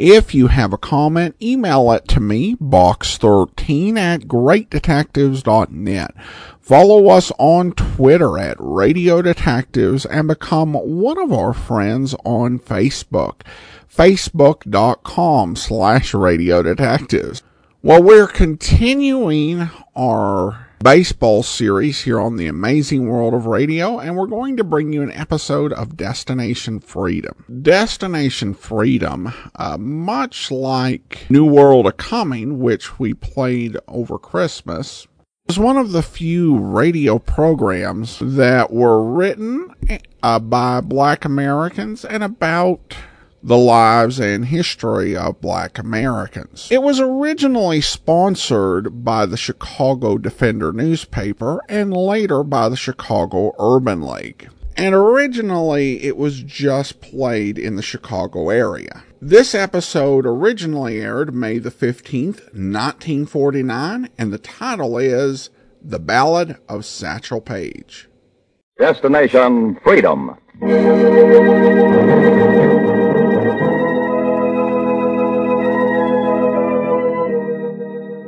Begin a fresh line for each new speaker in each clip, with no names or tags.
If you have a comment, email it to me, box13 at greatdetectives.net. Follow us on Twitter at Radio Detectives and become one of our friends on Facebook, facebook.com slash Radio Detectives. Well, we're continuing our baseball series here on the amazing world of radio, and we're going to bring you an episode of Destination Freedom. Destination Freedom, uh, much like New World A-Coming, which we played over Christmas, was one of the few radio programs that were written uh, by black Americans and about the lives and history of black Americans. It was originally sponsored by the Chicago Defender newspaper and later by the Chicago Urban League. And originally it was just played in the Chicago area. This episode originally aired May the 15th, 1949, and the title is The Ballad of Satchel Paige.
Destination Freedom.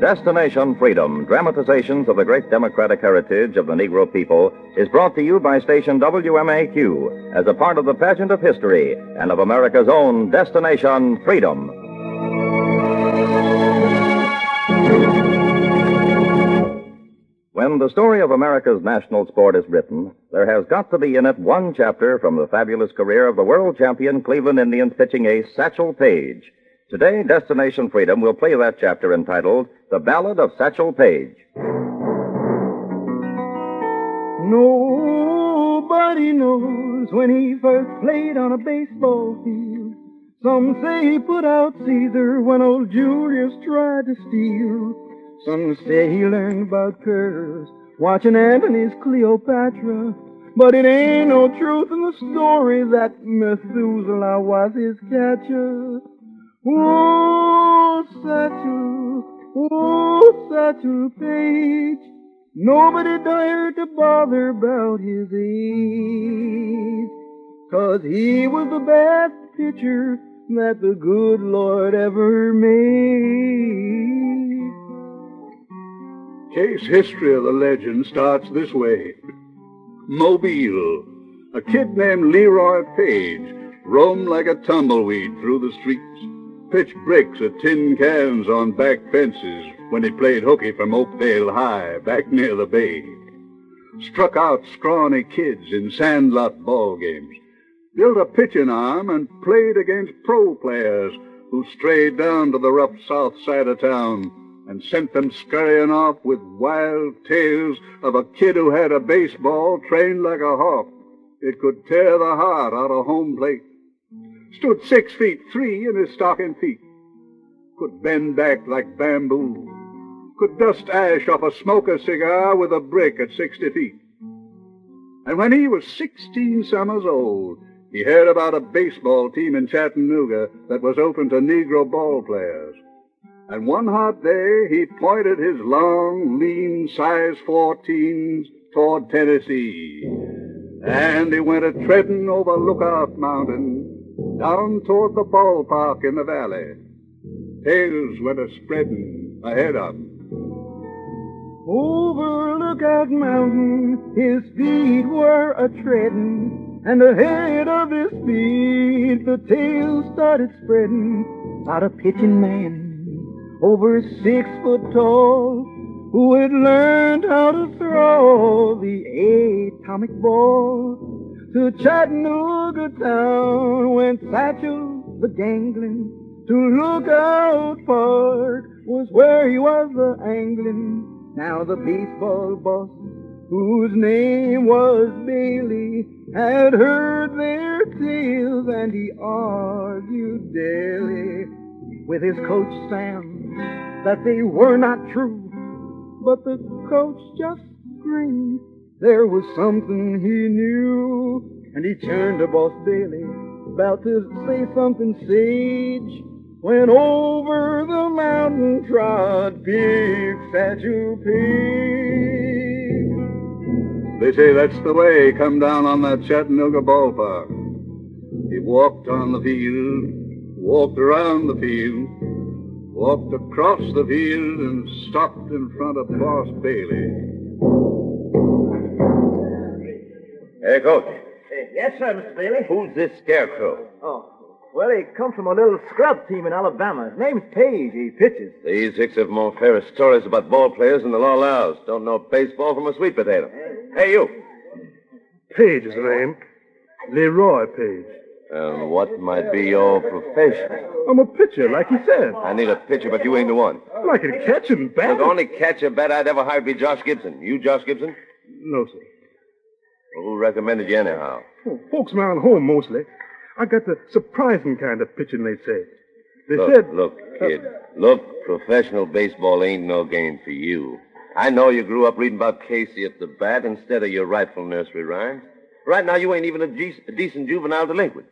Destination Freedom, dramatizations of the great democratic heritage of the Negro people, is brought to you by station WMAQ as a part of the pageant of history and of America's own Destination Freedom. When the story of America's national sport is written, there has got to be in it one chapter from the fabulous career of the world champion Cleveland Indians pitching ace Satchel Paige. Today, Destination Freedom will play that chapter entitled The Ballad of Satchel Paige.
Nobody knows when he first played on a baseball field. Some say he put out Caesar when old Julius tried to steal. Some say he learned about curves watching Antony's Cleopatra. But it ain't no truth in the story that Methuselah was his catcher. Oh, Satchel, oh, Satchel Paige. Nobody dared to bother about his age. Cause he was the best pitcher that the good Lord ever made.
Case history of the legend starts this way. Mobile. A kid named Leroy Page roamed like a tumbleweed through the streets pitched bricks at tin cans on back fences when he played hooky from Oakdale High back near the bay. Struck out scrawny kids in sandlot ball games. Built a pitching arm and played against pro players who strayed down to the rough south side of town and sent them scurrying off with wild tales of a kid who had a baseball trained like a hawk. It could tear the heart out of home plate stood six feet three in his stocking feet, could bend back like bamboo, could dust ash off a smoker cigar with a brick at sixty feet. And when he was sixteen summers old, he heard about a baseball team in Chattanooga that was open to Negro ball players. And one hot day, he pointed his long, lean, size 14s toward Tennessee. And he went a treading over Lookout Mountain down toward the ballpark in the valley. Tails went a spreading ahead of him.
Over Lookout Mountain, his feet were a treading, and ahead of his feet, the tales started spreading about a pitching man over six foot tall who had learned how to throw the atomic ball. To Chattanooga town went Satchel the gangling. To Lookout Park was where he was a angling. Now the baseball boss, whose name was Bailey, had heard their tales and he argued daily with his coach Sam that they were not true. but the coach just grinned. There was something he knew, and he turned to Boss Bailey, about to say something sage, when over the mountain trod big Satchel Paige.
They say that's the way come down on that Chattanooga ballpark. He walked on the field, walked around the field, walked across the field, and stopped in front of Boss Bailey.
Hey, Coach.
Eh, yes, sir, Mr. Bailey.
Who's this scarecrow?
Oh, well, he comes from a little scrub team in Alabama. His name's Page. He pitches.
These hicks have more fair stories about ball players than the law allows. Don't know baseball from a sweet potato. Hey, you.
Page is the name. Leroy Page.
And what might be your profession?
I'm a pitcher, like he said.
I need a pitcher, but you ain't the one.
I can catch and bat.
The only catcher bat I'd ever hired would be Josh Gibson. You, Josh Gibson?
No, sir.
Well, who recommended you anyhow?
Oh, folks around home mostly. I got the surprising kind of pitching, they say. They
look,
said.
Look, kid. Look, professional baseball ain't no game for you. I know you grew up reading about Casey at the bat instead of your rightful nursery rhymes. Right now, you ain't even a, ge- a decent juvenile delinquent.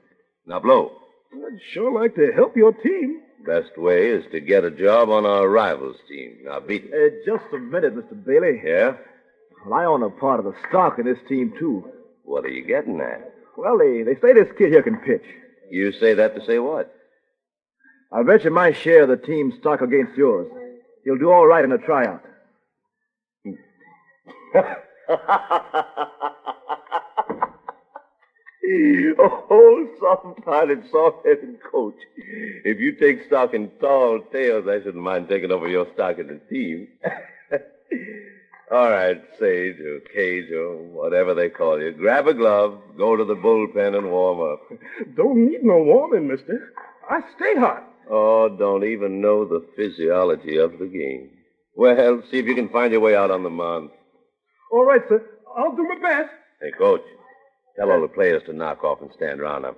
Now, blow.
I'd sure like to help your team.
Best way is to get a job on our rivals team. Now, beat it.
Uh, just a minute, Mr. Bailey.
Yeah?
Well, I own a part of the stock in this team, too.
What are you getting at?
Well, they, they say this kid here can pitch.
You say that to say what?
I'll bet you my share of the team's stock against yours. He'll do all right in a tryout.
oh, soft-hearted, soft-headed coach. If you take stock in tall tales, I shouldn't mind taking over your stock in the team. All right, Sage or Cage or whatever they call you. Grab a glove, go to the bullpen and warm up.
Don't need no warming, mister. I stay hot.
Oh, don't even know the physiology of the game. Well, see if you can find your way out on the mound.
All right, sir. I'll do my best.
Hey, coach, tell all the players to knock off and stand around. I'm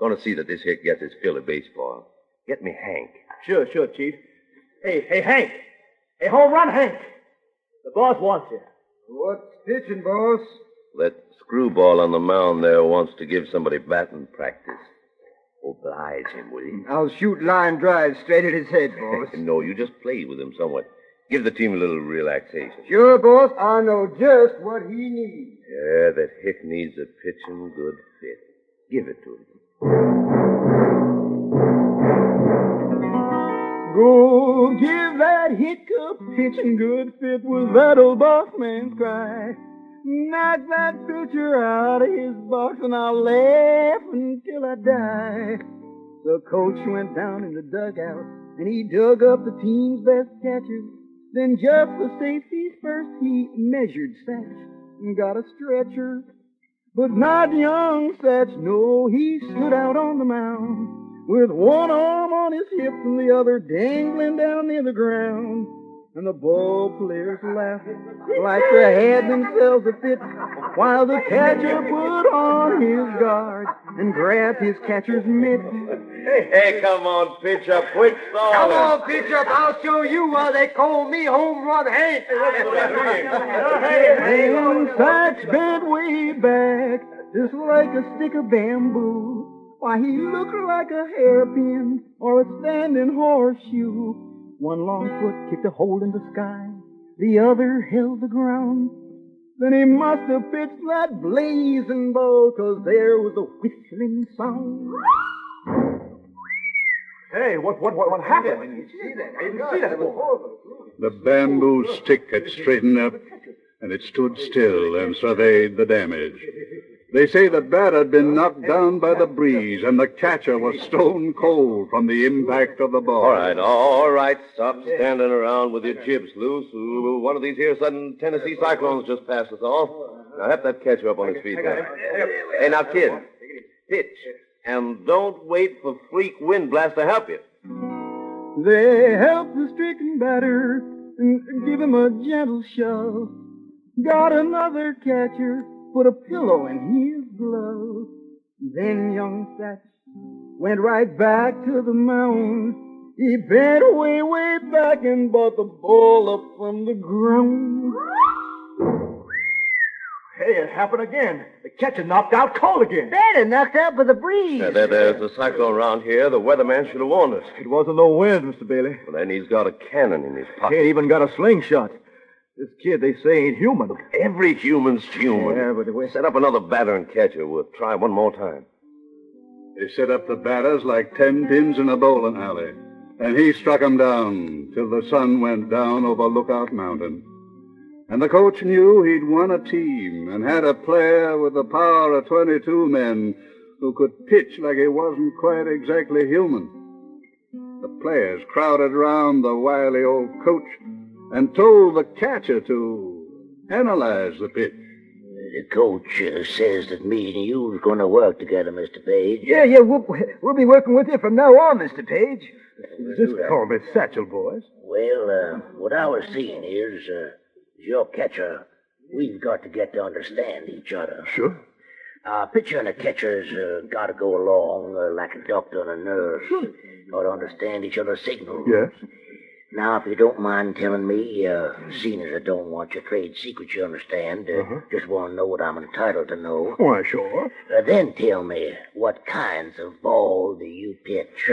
going to see that this hick gets his fill of baseball. Get me Hank.
Sure, sure, Chief. Hey, hey, Hank. Hey, home run, Hank. The boss wants you.
What's pitching, boss?
That screwball on the mound there wants to give somebody batting practice. Oblige him, will you?
I'll shoot line drives straight at his head, boss.
no, you just play with him somewhat. Give the team a little relaxation.
Sure, boss. I know just what he needs.
Yeah, that hick needs a pitching good fit. Give it to him.
Go give that hick a pitching good fit was that old boss man's cry. Knock that pitcher out of his box and I'll laugh until I die. The coach went down in the dugout and he dug up the team's best catchers. Then just for safety's first he measured Satch and got a stretcher. But not young Satch, no, he stood out on the mound with one arm on his hip and the other dangling down near the ground. And the ball players laughed like they had themselves a fit while the catcher put on his guard and grabbed his catcher's mitt.
Hey, hey, come on, pitch up quick, Saul.
Come on, pitch up. I'll show you why they call me Home Run Hank. And Satch bent way back, just like a stick of bamboo. Why, he looked like a hairpin or a standing horseshoe. One long foot kicked a hole in the sky, the other held the ground. Then he must have pitched that blazing ball, 'cause there was a whistling sound.
Hey, what what what, what happened? I didn't see that. I didn't see that before.
The bamboo stick had straightened up, and it stood still and surveyed the damage. They say the bat had been knocked down by the breeze, and the catcher was stone cold from the impact of the ball.
All right, all right. Stop standing around with your jibs loose. One of these here sudden Tennessee cyclones just passed us all. Now, have that catcher up on his feet now. Hey, now, kid, pitch. And don't wait for freak wind blast to help you.
They helped the stricken batter and give him a gentle shove. Got another catcher, put a pillow in his glove. Then young Satch went right back to the mound. He bent way, way back and brought the ball up from the ground.
Hey, it happened again. The catcher knocked out Cole again.
Better knocked out by the breeze.
Yeah, there, there's a cyclone around here. The weatherman should have warned us.
It wasn't no wind, Mr. Bailey.
Well, then he's got a cannon in his pocket.
He ain't even got a slingshot. This kid, they say, ain't human.
Every human's human.
Yeah, but the way...
Set up another batter and catcher. We'll try one more time.
They set up the batters like ten pins in a bowling alley, and he struck 'em down till the sun went down over Lookout Mountain. And the coach knew he'd won a team and had a player with the power of 22 men who could pitch like he wasn't quite exactly human. The players crowded round the wily old coach and told the catcher to analyze the pitch.
The coach uh, says that me and you's going to work together, Mr. Page.
Yeah, yeah, we'll, we'll be working with you from now on, Mr. Page.
Just call me Satchel, boys.
Well, uh, what I was seeing here is, uh, your catcher, we've got to get to understand each other.
Sure.
A pitcher and a catcher's uh, got to go along uh, like a doctor and a nurse. Sure. Got to understand each other's signals.
Yes.
Now, if you don't mind telling me, uh, seeing as I don't want your trade secrets, you understand, uh,
Uh-huh.
just want to know what I'm entitled to know.
Why, sure.
Uh, then tell me, what kinds of ball do you pitch?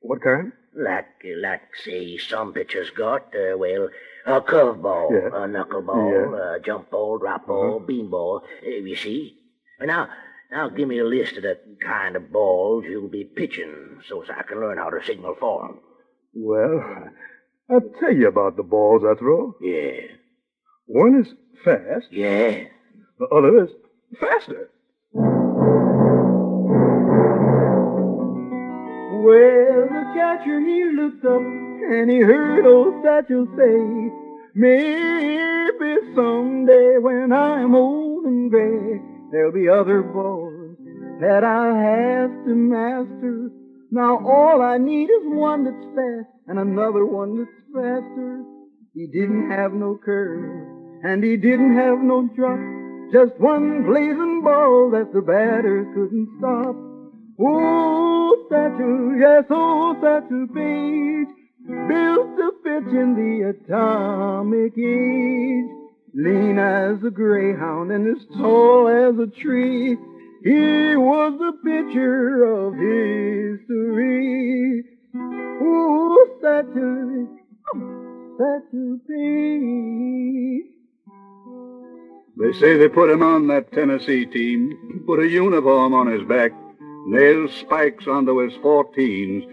What kind?
Like, uh, like, say, some pitchers got, uh, well, a curveball,
Yeah.
a knuckleball,
Yeah.
a jump ball, drop ball, bean ball. Uh, you see? Now, now give me a list of the kind of balls you'll be pitching, so as I can learn how to signal for 'em.
Well, I'll tell you about the balls I throw.
Yeah,
One is fast,
yeah.
the other is faster.
Well, the catcher, he looked up and he heard old Satchel say, Maybe someday when I'm old and gray, there'll be other balls that I'll have to master. Now all I need is one that's fast and another one that's faster. He didn't have no curve and he didn't have no drop, just one blazing ball that the batters couldn't stop. Oh, Satchel, yes, oh, Satchel Paige, built a pitch in the atomic age. Lean as a greyhound and as tall as a tree, he was the picture of history. Oh, Satchel, Satchel Paige.
They say they put him on that Tennessee team, put a uniform on his back, nailed spikes onto his 14s,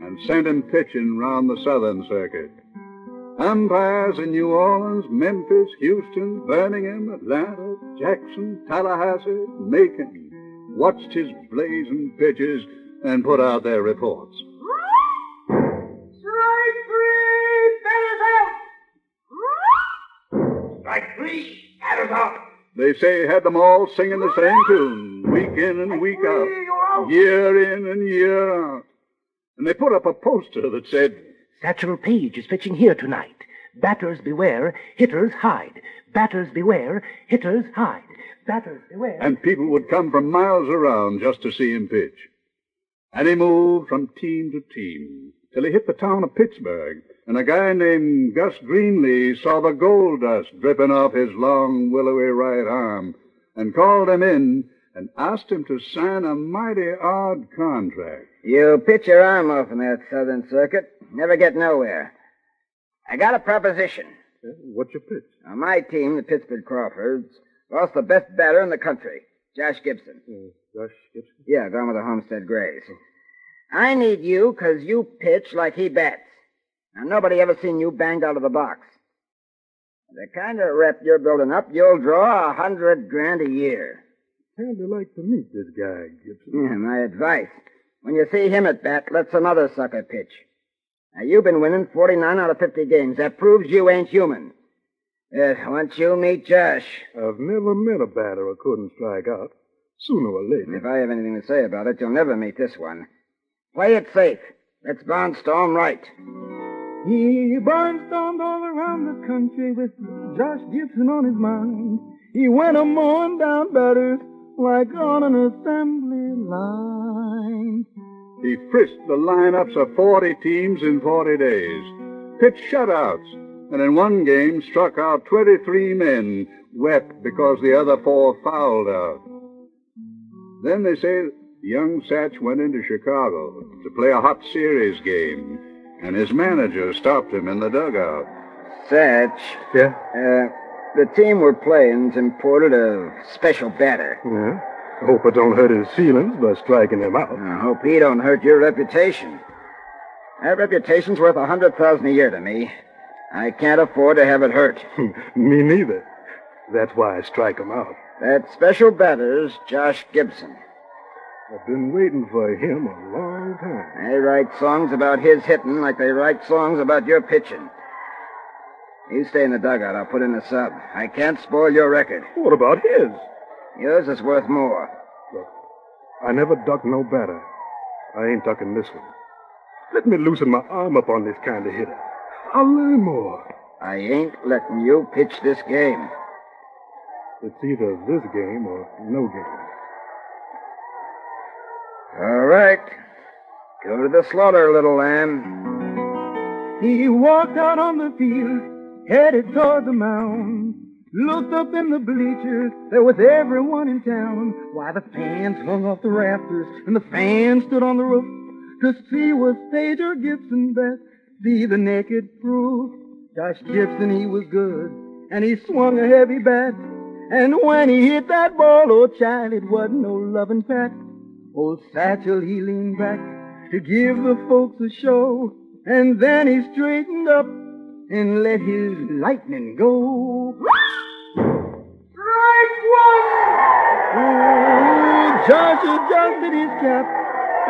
and sent him pitching round the Southern Circuit. Umpires in New Orleans, Memphis, Houston, Birmingham, Atlanta, Jackson, Tallahassee, Macon watched his blazing pitches and put out their reports.
Strike three, out! Strike three, batters out!
They say had them all singing the same tune, week in and week out, year in and year out. And they put up a poster that said,
Satchel Paige is pitching here tonight. Batters beware, hitters hide. Batters beware, hitters hide. Batters beware.
and people would come from miles around just to see him pitch. And he moved from team to team till he hit the town of Pittsburgh, and a guy named Gus Greenlee saw the gold dust dripping off his long, willowy right arm, and called him in and asked him to sign a mighty odd contract.
You pitch your arm off in that Southern Circuit, never get nowhere. I got a proposition.
Yeah, What's your pitch?
On my team, the Pittsburgh Crawfords, lost the best batter in the country, Josh Gibson.
Uh, Josh Gibson?
Yeah, gone with the Homestead Grays. I need you 'cause you pitch like he bats. Now, nobody ever seen you banged out of the box. The kind of rep you're building up, you'll draw a hundred grand a year.
Kinda like to meet this guy, Gibson.
Yeah, my advice. When you see him at bat, let some other sucker pitch. Now, you've been winning 49 out of 50 games. That proves you ain't human. Uh, once you meet Josh,
I've never met a batter who couldn't strike out. Sooner or later.
if I have anything to say about it, you'll never meet this one. Play it safe. Let's barnstorm right.
He barnstormed all around the country with Josh Gibson on his mind. He went a mowing down batters like on an assembly line.
He frisked the lineups of 40 teams in 40 days, pitched shutouts, and in one game struck out 23 men, wet because the other four fouled out. Then they say young Satch went into Chicago to play a hot series game, and his manager stopped him in the dugout.
Satch.
Yeah?
Uh, the team we're playing's imported a special batter.
Yeah. Hope I don't hurt his feelings by striking him out.
I hope he don't hurt your reputation. That reputation's worth a hundred thousand a year to me. I can't afford to have it hurt.
me neither. That's why I strike him out.
That special batter's Josh Gibson.
I've been waiting for him a long time.
They write songs about his hitting like they write songs about your pitching. You stay in the dugout. I'll put in a sub. I can't spoil your record.
What about his?
Yours is worth more.
Look, I never ducked no batter. I ain't ducking this one. Let me loosen my arm up on this kind of hitter. I'll learn more.
I ain't letting you pitch this game.
It's either this game or no game.
All right. Go to the slaughter, little lamb.
He walked out on the field, headed toward the mound. Looked up in the bleachers, there was everyone in town. Why, the fans hung off the rafters, and the fans stood on the roof to see was Sage or Gibson best. See the naked proof. Josh Gibson, he was good, and he swung a heavy bat. And when he hit that ball, oh child, it wasn't no loving pat. Old Satchel, he leaned back to give the folks a show, and then he straightened up and let his lightning go. Strike one! Oh, Josh adjusted his cap,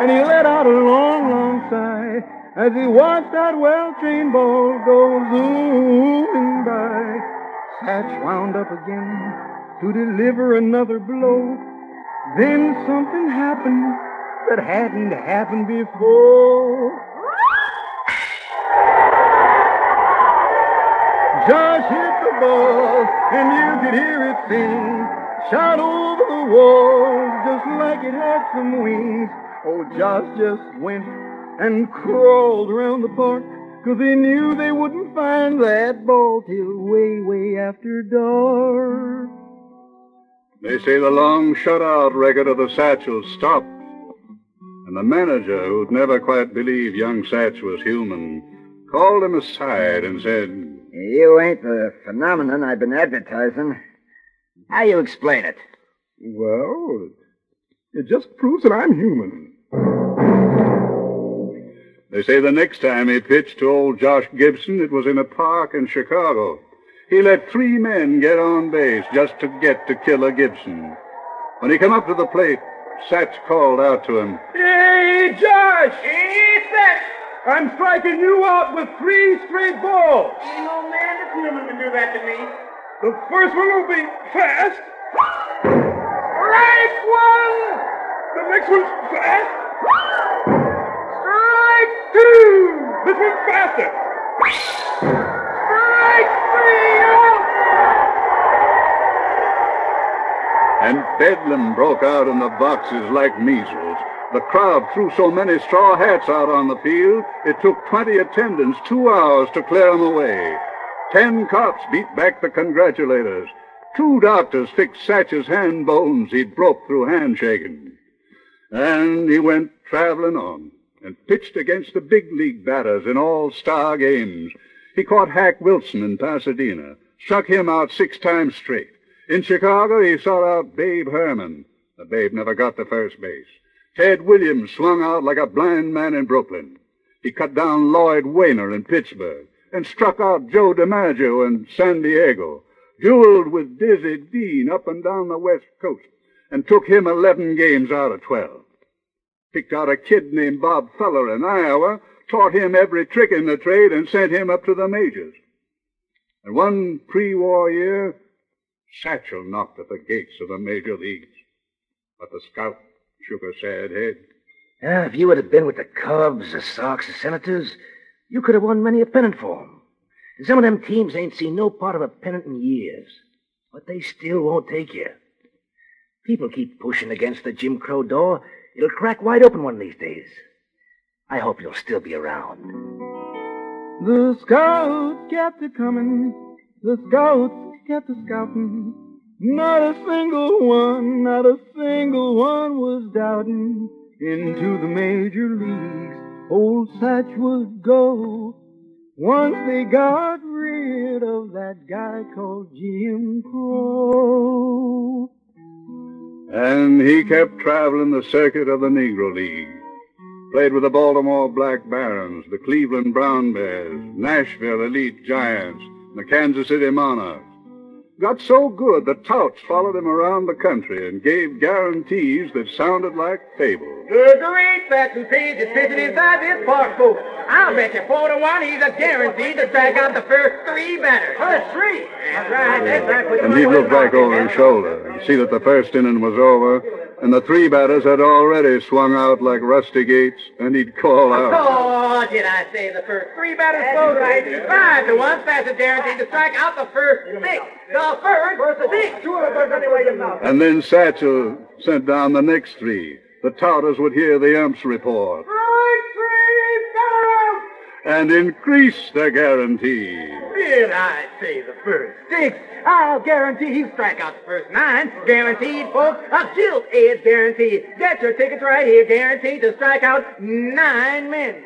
and he let out a long, long sigh as he watched that well-trained ball go zooming by. Satch wound up again to deliver another blow. Then something happened that hadn't happened before. Josh hit the ball, and you could hear it sing. Shot over the walls just like it had some wings. Oh, Josh just went and crawled around the park, 'cause he knew they wouldn't find that ball till way, way after dark.
They say the long shutout record of the Satchels stopped. And the manager, who'd never quite believed young Satch was human, called him aside and said,
You ain't the phenomenon I've been advertising. How you explain it?
Well, it just proves that I'm human.
They say the next time he pitched to old Josh Gibson, it was in a park in Chicago. He let three men get on base just to get to Killer Gibson. When he came up to the plate, Satch called out to him.
Hey, Josh! Hey, Satch! I'm striking you out with three straight balls.
Ain't no man that's human can do that to me.
The first one will be fast.
Strike one!
The next one's fast.
Strike two!
This one's faster.
Strike three! Out!
And bedlam broke out in the boxes like measles. The crowd threw so many straw hats out on the field, it took 20 attendants two hours to clear them away. Ten cops beat back the congratulators. Two doctors fixed Satch's hand bones he'd broke through handshaking. And he went traveling on and pitched against the big league batters in all-star games. He caught Hack Wilson in Pasadena, struck him out six times straight. In Chicago, he sought out Babe Herman. The Babe never got to first base. Ted Williams swung out like a blind man in Brooklyn. He cut down Lloyd Waner in Pittsburgh and struck out Joe DiMaggio in San Diego. Dueled with Dizzy Dean up and down the West Coast and took him 11 games out of 12. Picked out a kid named Bob Feller in Iowa, taught him every trick in the trade, and sent him up to the majors. And one pre-war year, Satchel knocked at the gates of the major leagues. But the scout shook a sad head.
Yeah, if you had been with the Cubs, the Sox, the Senators, you could have won many a pennant for 'em. And some of them teams ain't seen no part of a pennant in years. But they still won't take you. People keep pushing against the Jim Crow door. It'll crack wide open one of these days. I hope you'll still be around.
The scouts kept a coming, the scouts kept a scouting. Not a single one, not a single one was doubting. Into the major leagues, old Satch would go. Once they got rid of that guy called Jim Crow.
And he kept traveling the circuit of the Negro League. Played with the Baltimore Black Barons, the Cleveland Brown Bears, Nashville Elite Giants, the Kansas City Monarchs. Got so good that touts followed him around the country and gave guarantees that sounded like fables.
The great Saxon Page pitching inside this park, folks. I'll bet you four to one he's a guarantee to strike out the first three batters. First three? That's right, that's right.
And he'd look back over his shoulder and see that the first inning was over, and the three batters had already swung out like rusty gates, and he'd call out.
Oh, did I say the first three batters, folks? Right. Five to one, Saxon guaranteed to strike out the first six. The first six.
And then Satchel sent down the next three. The touters would hear the umps report and increase the guarantee.
Did I say the first six? I'll guarantee he'll strike out the first nine. Guaranteed, folks. A gilt edge guaranteed. Get your tickets right here. Guaranteed to strike out nine men.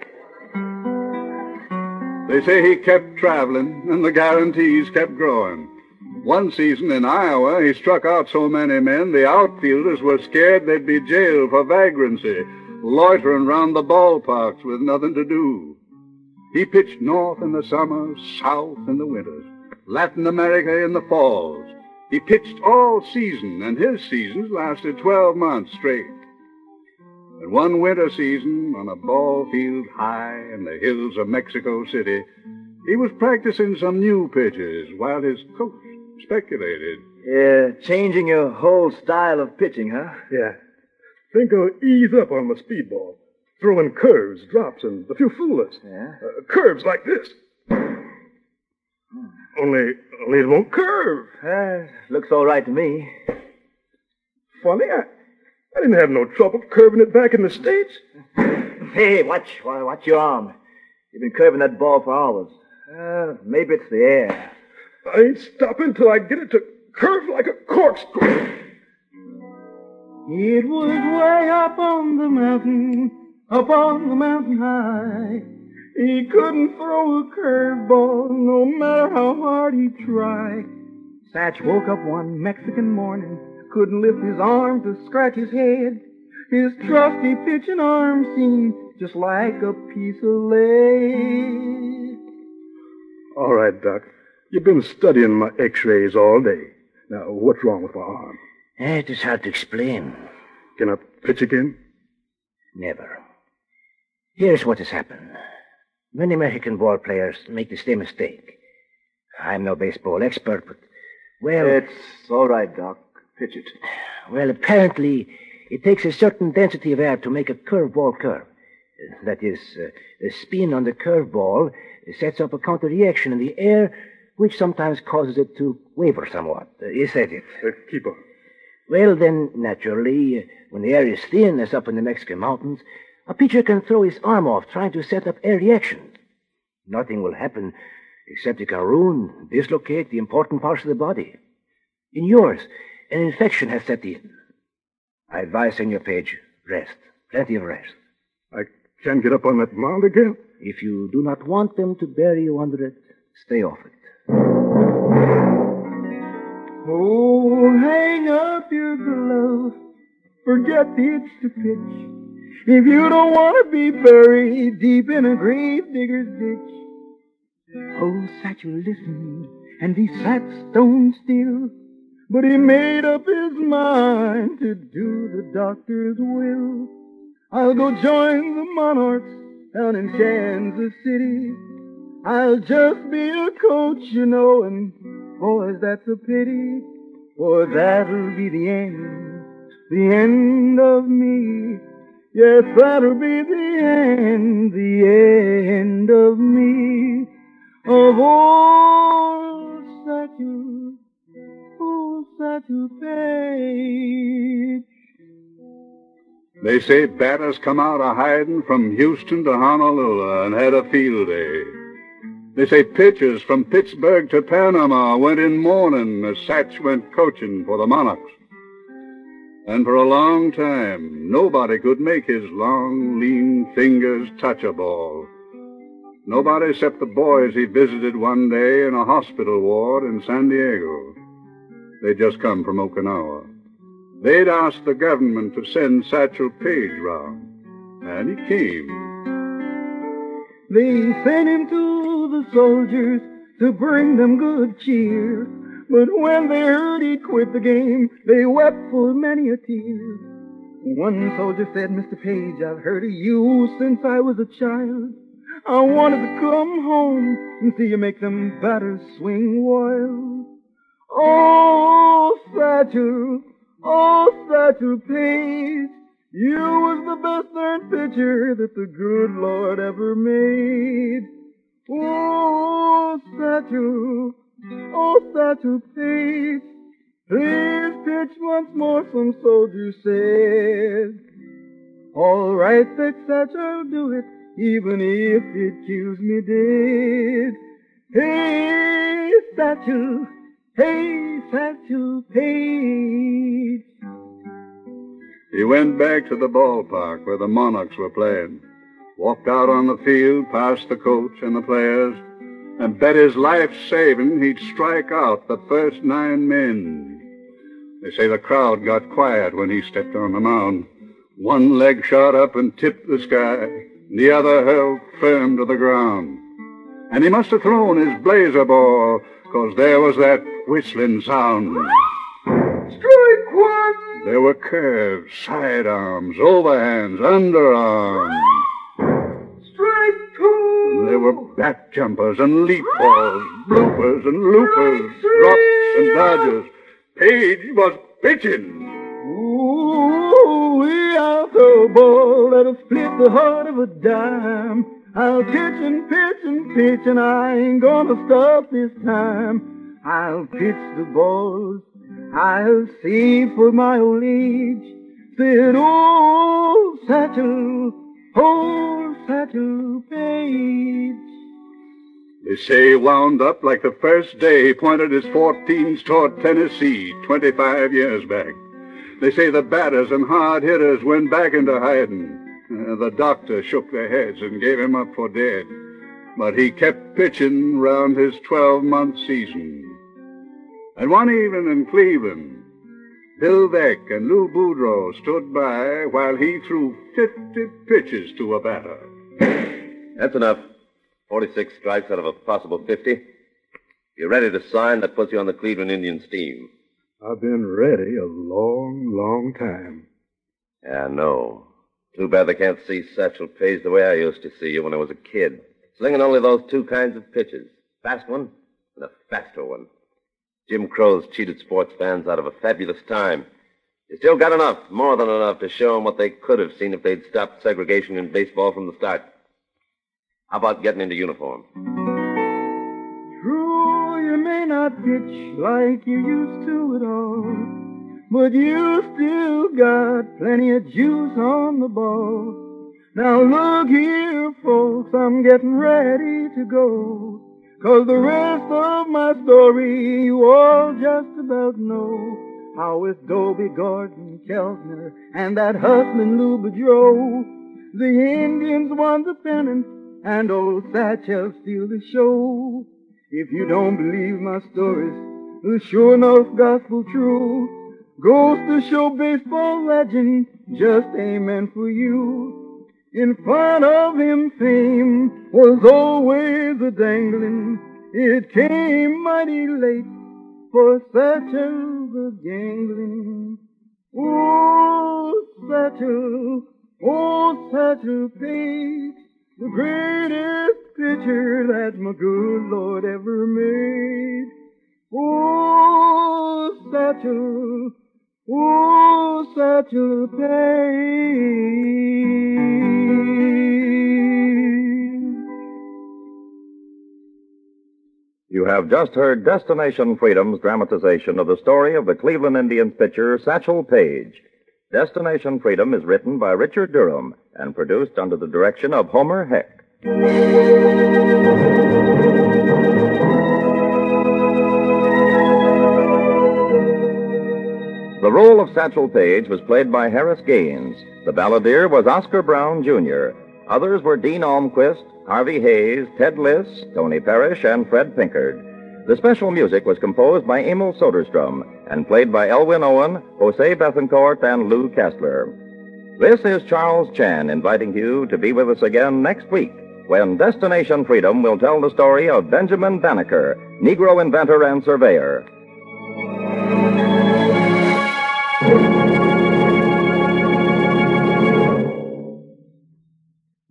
They say he kept traveling, and the guarantees kept growing. One season in Iowa, he struck out so many men, the outfielders were scared they'd be jailed for vagrancy, loitering round the ballparks with nothing to do. He pitched north in the summers, south in the winters, Latin America in the falls. He pitched all season, and his seasons lasted 12 months straight. And one winter season, on a ball field high in the hills of Mexico City, he was practicing some new pitches while his coach speculated.
Yeah, changing your whole style of pitching, huh?
Yeah. Think I'll ease up on my speedball. Throwing curves, drops, and a few foolers.
Yeah?
Uh, curves like this. Only, only it won't curve.
Uh, looks all right to me.
Funny, I, I didn't have no trouble curving it back in the States.
Hey, watch, wa- watch your arm. You've been curving that ball for hours. Uh, maybe it's the air.
I ain't stopping till I get it to curve like a corkscrew.
It was way up on the mountain, up on the mountain high. He couldn't throw a curveball no matter how hard he tried. Satch woke up one Mexican morning, couldn't lift his arm to scratch his head. His trusty pitching arm seemed just like a piece of lead.
All right, Doc. You've been studying my x-rays all day. Now, what's wrong with my arm?
Eh, It is hard to explain.
Can I pitch again?
Never. Here's what has happened. Many American ball players make the same mistake. I'm no baseball expert, but, well.
It's all right, Doc. Pitch it.
Well, apparently, it takes a certain density of air to make a curveball curve. That is, uh, the spin on the curveball sets up a counter reaction in the air, which sometimes causes it to waver somewhat. Uh, is that it?
Uh, keep on.
Well, then, naturally, uh, when the air is thin, as up in the Mexican mountains, a pitcher can throw his arm off trying to set up air reaction. Nothing will happen except it can ruin, dislocate the important parts of the body. In yours, an infection has set in. I advise Senor Page, rest. Plenty of rest.
I can't get up on that mound again?
If you do not want them to bury you under it, stay off it.
Oh, hang up your glove. Forget the itch to pitch. If you don't want to be buried deep in a grave digger's ditch. Oh, Satchel listened, and he sat stone still. But he made up his mind to do the doctor's will. I'll go join the monarchs down in Kansas City. I'll just be a coach, you know, and boys, that's a pity. For that'll be the end, the end of me. Yes, that'll be the end, the end of me. Of old Satchel, old Satchel Paige.
They say batters come out of hiding from Houston to Honolulu and had a field day. They say pitchers from Pittsburgh to Panama went in mourning as Satch went coaching for the Monarchs. And for a long time, nobody could make his long, lean fingers touch a ball. Nobody except the boys he visited one day in a hospital ward in San Diego. They'd just come from Okinawa. They'd asked the government to send Satchel Paige round, and he came.
They sent him to the soldiers to bring them good cheer. But when they heard he'd quit the game, they wept for many a tear. One soldier said, Mr. Page, I've heard of you since I was a child. I wanted to come home and see you make them batters swing wild. Oh, Satchel, oh, Satchel Paige, you was the best darn pitcher that the good Lord ever made. Oh, Satchel, oh, Satchel Paige, please pitch once more, some soldier said. All right, said I'll do it even if it kills me dead. Hey, Satchel, hey, Satchel Paige.
He went back to the ballpark where the Monarchs were playing, walked out on the field past the coach and the players, and bet his life saving he'd strike out the first nine men. They say the crowd got quiet when he stepped on the mound. One leg shot up and tipped the sky the other held firm to the ground. And he must have thrown his blazer ball, 'cause there was that whistling sound.
Strike one!
There were curves, side sidearms, overhands, underarms. There were back jumpers and leap balls, bloopers and loopers, drops and dodges. Page was pitching.
Ooh, we I'll throw a ball that'll split the heart of a dime. I'll pitch and pitch and pitch, and I ain't gonna stop this time. I'll pitch the balls I'll save for my old age. Said old Satchel, Satchel Paige.
They say wound up like the first day he pointed his 14s toward Tennessee 25 years back. They say the batters and hard hitters went back into hiding. Uh, the doctor shook their heads and gave him up for dead. But he kept pitching round his 12-month season. And one evening in Cleveland, Bill Veeck and Lou Boudreau stood by while he threw 50 pitches to a batter.
That's enough. 46 strikes out of a possible 50. You're ready to sign, that puts you on the Cleveland Indians team.
I've been ready a long, long time.
Yeah, I know. Too bad they can't see Satchel Paige the way I used to see you when I was a kid. Slinging only those two kinds of pitches. Fast one and a faster one. Jim Crow's cheated sports fans out of a fabulous time. You still got enough, more than enough, to show them what they could have seen if they'd stopped segregation in baseball from the start. How about getting into uniform?
True, you may not pitch like you used to at all, but you still got plenty of juice on the ball. Now look here, folks, I'm getting ready to go. Cause the rest of my story you all just about know. How with Doby Gordon, Keltner, and that hustling Lou Boudreau, the Indians won the pennant, and old Satchel steal the show. If you don't believe my stories, the sure enough gospel true, goes to show baseball legend, just amen for you. In front of him fame was always a dangling. It came mighty late for Satchel the gangling. Oh, Satchel, oh, Satchel Paige, the greatest pitcher that my good Lord ever made. Oh, Satchel, oh, Satchel Paige.
You have just heard Destination Freedom's dramatization of the story of the Cleveland Indians pitcher Satchel Paige. Destination Freedom is written by Richard Durham and produced under the direction of Homer Heck. The role of Satchel Paige was played by Harris Gaines. The balladeer was Oscar Brown, Jr. Others were Dean Almquist, Harvey Hayes, Ted Liss, Tony Parrish, and Fred Pinkard. The special music was composed by Emil Soderstrom and played by Elwin Owen, Jose Bethencourt, and Lou Kessler. This is Charles Chan inviting you to be with us again next week when Destination Freedom will tell the story of Benjamin Banneker, Negro inventor and surveyor.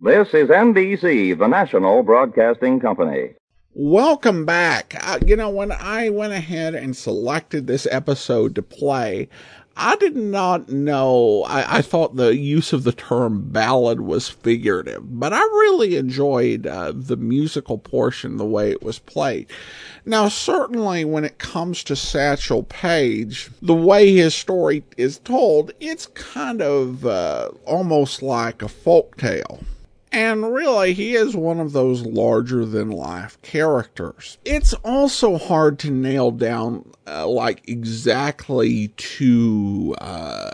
This is NBC, the national broadcasting company.
Welcome back. Uh, you know, when I went ahead and selected this episode to play, I did not know. I, I, thought the use of the term ballad was figurative, but I really enjoyed uh, the musical portion, the way it was played. Now, certainly when it comes to Satchel Paige, the way his story is told, it's kind of uh, almost like a folk tale. And really, he is one of those larger than life characters. It's also hard to nail down, uh, like, exactly to, uh,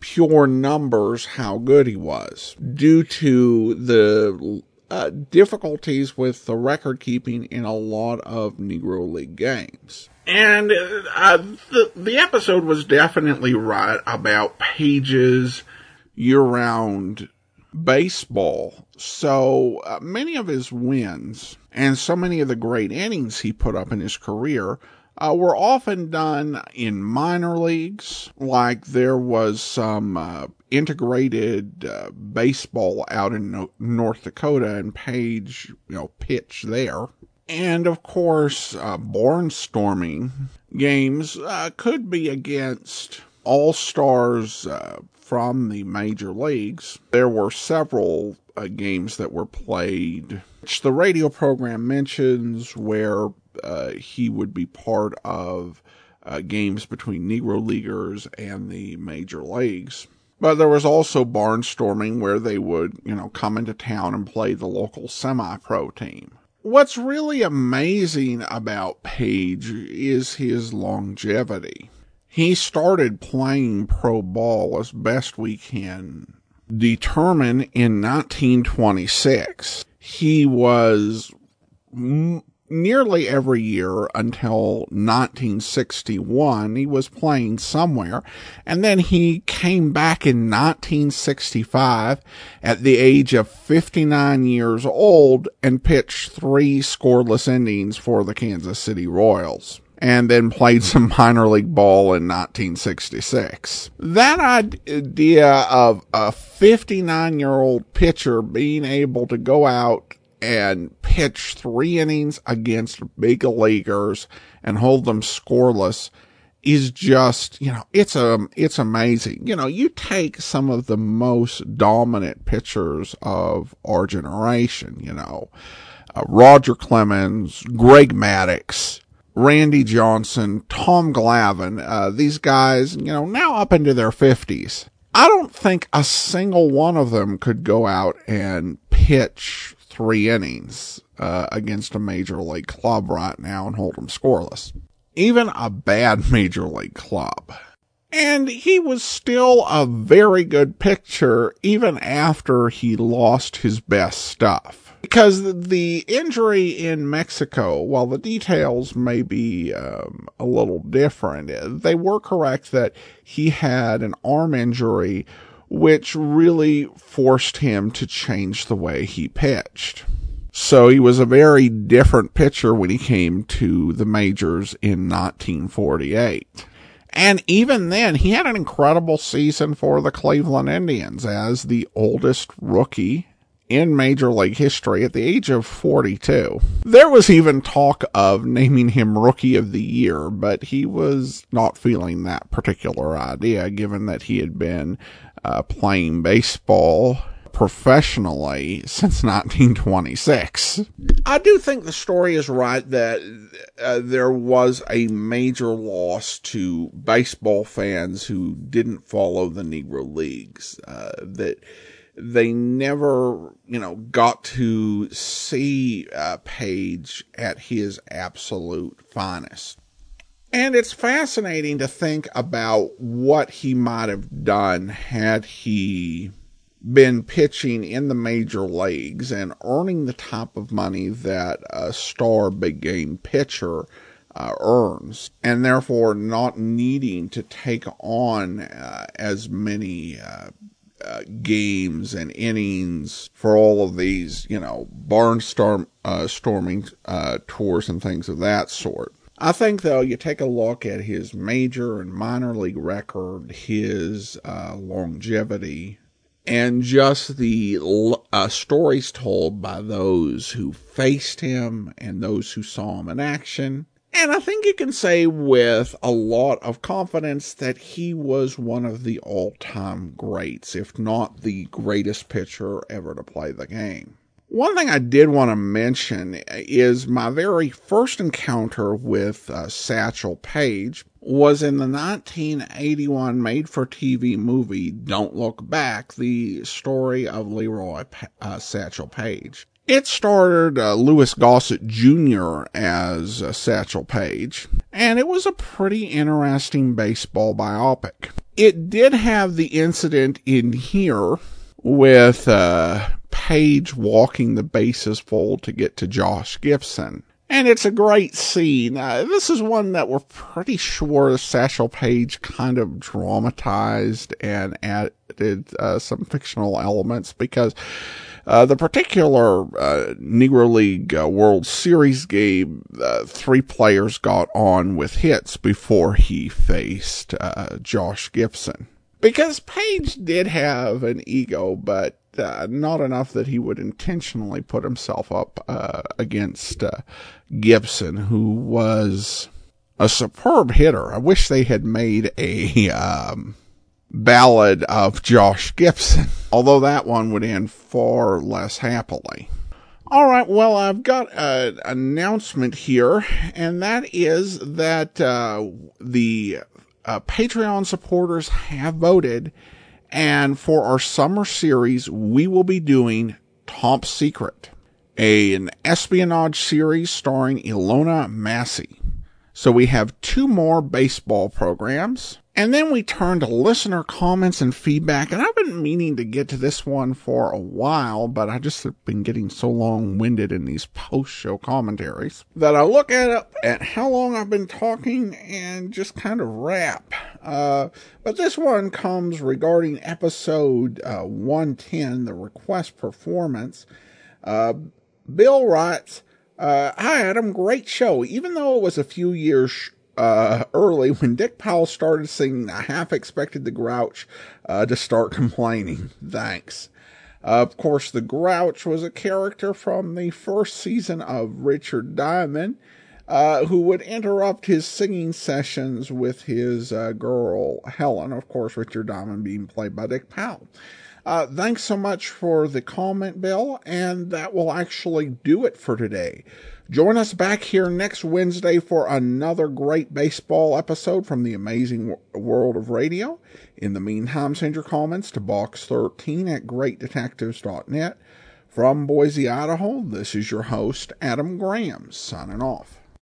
pure numbers how good he was due to the uh, difficulties with the record keeping in a lot of Negro League games. And uh, the, the episode was definitely right about Paige's year round baseball. So uh, many of his wins and so many of the great innings he put up in his career uh, were often done in minor leagues, like there was some uh, integrated uh, baseball out in no- North Dakota, and Paige, you know, pitched there. And of course, uh, barnstorming games uh, could be against all stars uh, from the major leagues. There were several uh, games that were played, which the radio program mentions, where uh, he would be part of uh, games between Negro Leaguers and the major leagues. But there was also barnstorming where they would, you know, come into town and play the local semi pro team. What's really amazing about Paige is his longevity. He started playing pro ball as best we can determine in 1926. He was m- nearly every year until 1961. He was playing somewhere. And then he came back in 1965 at the age of 59 years old and pitched three scoreless innings for the Kansas City Royals and then played some minor league ball in 1966. That idea of a 59 year old pitcher being able to go out and pitch three innings against big leaguers and hold them scoreless is just, you know, it's a, um, it's amazing. You know, you take some of the most dominant pitchers of our generation, you know, uh, Roger Clemens, Greg Maddux, Randy Johnson, Tom Glavine, uh, these guys, you know, now up into their 50s. I don't think a single one of them could go out and pitch three innings uh, against a major league club right now and hold them scoreless. Even a bad major league club. And he was still a very good pitcher even after he lost his best stuff because the injury in Mexico, while the details may be um, a little different, they were correct that he had an arm injury which really forced him to change the way he pitched. So he was a very different pitcher when he came to the majors in 1948. And even then, he had an incredible season for the Cleveland Indians as the oldest rookie in Major League history at the age of 42. There was even talk of naming him Rookie of the Year, but he was not feeling that particular idea given that he had been uh, playing baseball professionally since 1926. I do think the story is right that uh, there was a major loss to baseball fans who didn't follow the Negro Leagues. Uh, that they never, you know, got to see uh, Paige at his absolute finest. And it's fascinating to think about what he might have done had he been pitching in the major leagues and earning the type of money that a star big game pitcher uh, earns, and therefore not needing to take on uh, as many uh, uh, games and innings for all of these, you know, barnstorm uh, uh, tours and things of that sort. I think, though, you take a look at his major and minor league record, his uh, longevity, and just the uh, stories told by those who faced him and those who saw him in action. And I think you can say with a lot of confidence that he was one of the all time greats, if not the greatest pitcher ever to play the game. One thing I did want to mention is my very first encounter with uh, Satchel Paige was in the 1981 made for TV movie Don't Look Back, the story of Leroy uh, Satchel Paige. It starred uh, Louis Gossett Jr. as uh, Satchel Paige, and it was a pretty interesting baseball biopic. It did have the incident in here with uh, Paige walking the bases full to get to Josh Gibson. And it's a great scene. Uh, this is one that we're pretty sure Satchel Paige kind of dramatized and added uh, some fictional elements because uh, the particular uh, Negro League uh, World Series game, uh, three players got on with hits before he faced Josh Gibson. Because Paige did have an ego, but uh, not enough that he would intentionally put himself up uh, against uh, Gibson, who was a superb hitter. I wish they had made a um, ballad of Josh Gibson, although that one would end far less happily. All right, well, I've got an announcement here, and that is that uh, the uh, Patreon supporters have voted and for our summer series, we will be doing Top Secret, a, an espionage series starring Ilona Massey. So we have two more baseball programs. And then we turn to listener comments and feedback. And I've been meaning to get to this one for a while, but I just have been getting so long winded in these post show commentaries that I look at at how long I've been talking and just kind of wrap. Uh, but this one comes regarding episode uh, 110, the request performance. Uh, Bill writes, uh, Hi, Adam. Great show. Even though it was a few years uh, early when Dick Powell started singing, I half expected the Grouch uh, to start complaining. Thanks. Uh, of course, the Grouch was a character from the first season of Richard Diamond, uh, who would interrupt his singing sessions with his uh, girl Helen. Of course, Richard Diamond being played by Dick Powell. Uh, thanks so much for the comment, Bill, and that will actually do it for today. Join us back here next Wednesday for another great baseball episode from the amazing world of radio. In the meantime, send your comments to box13 at greatdetectives.net. From Boise, Idaho, this is your host, Adam Graham, signing off.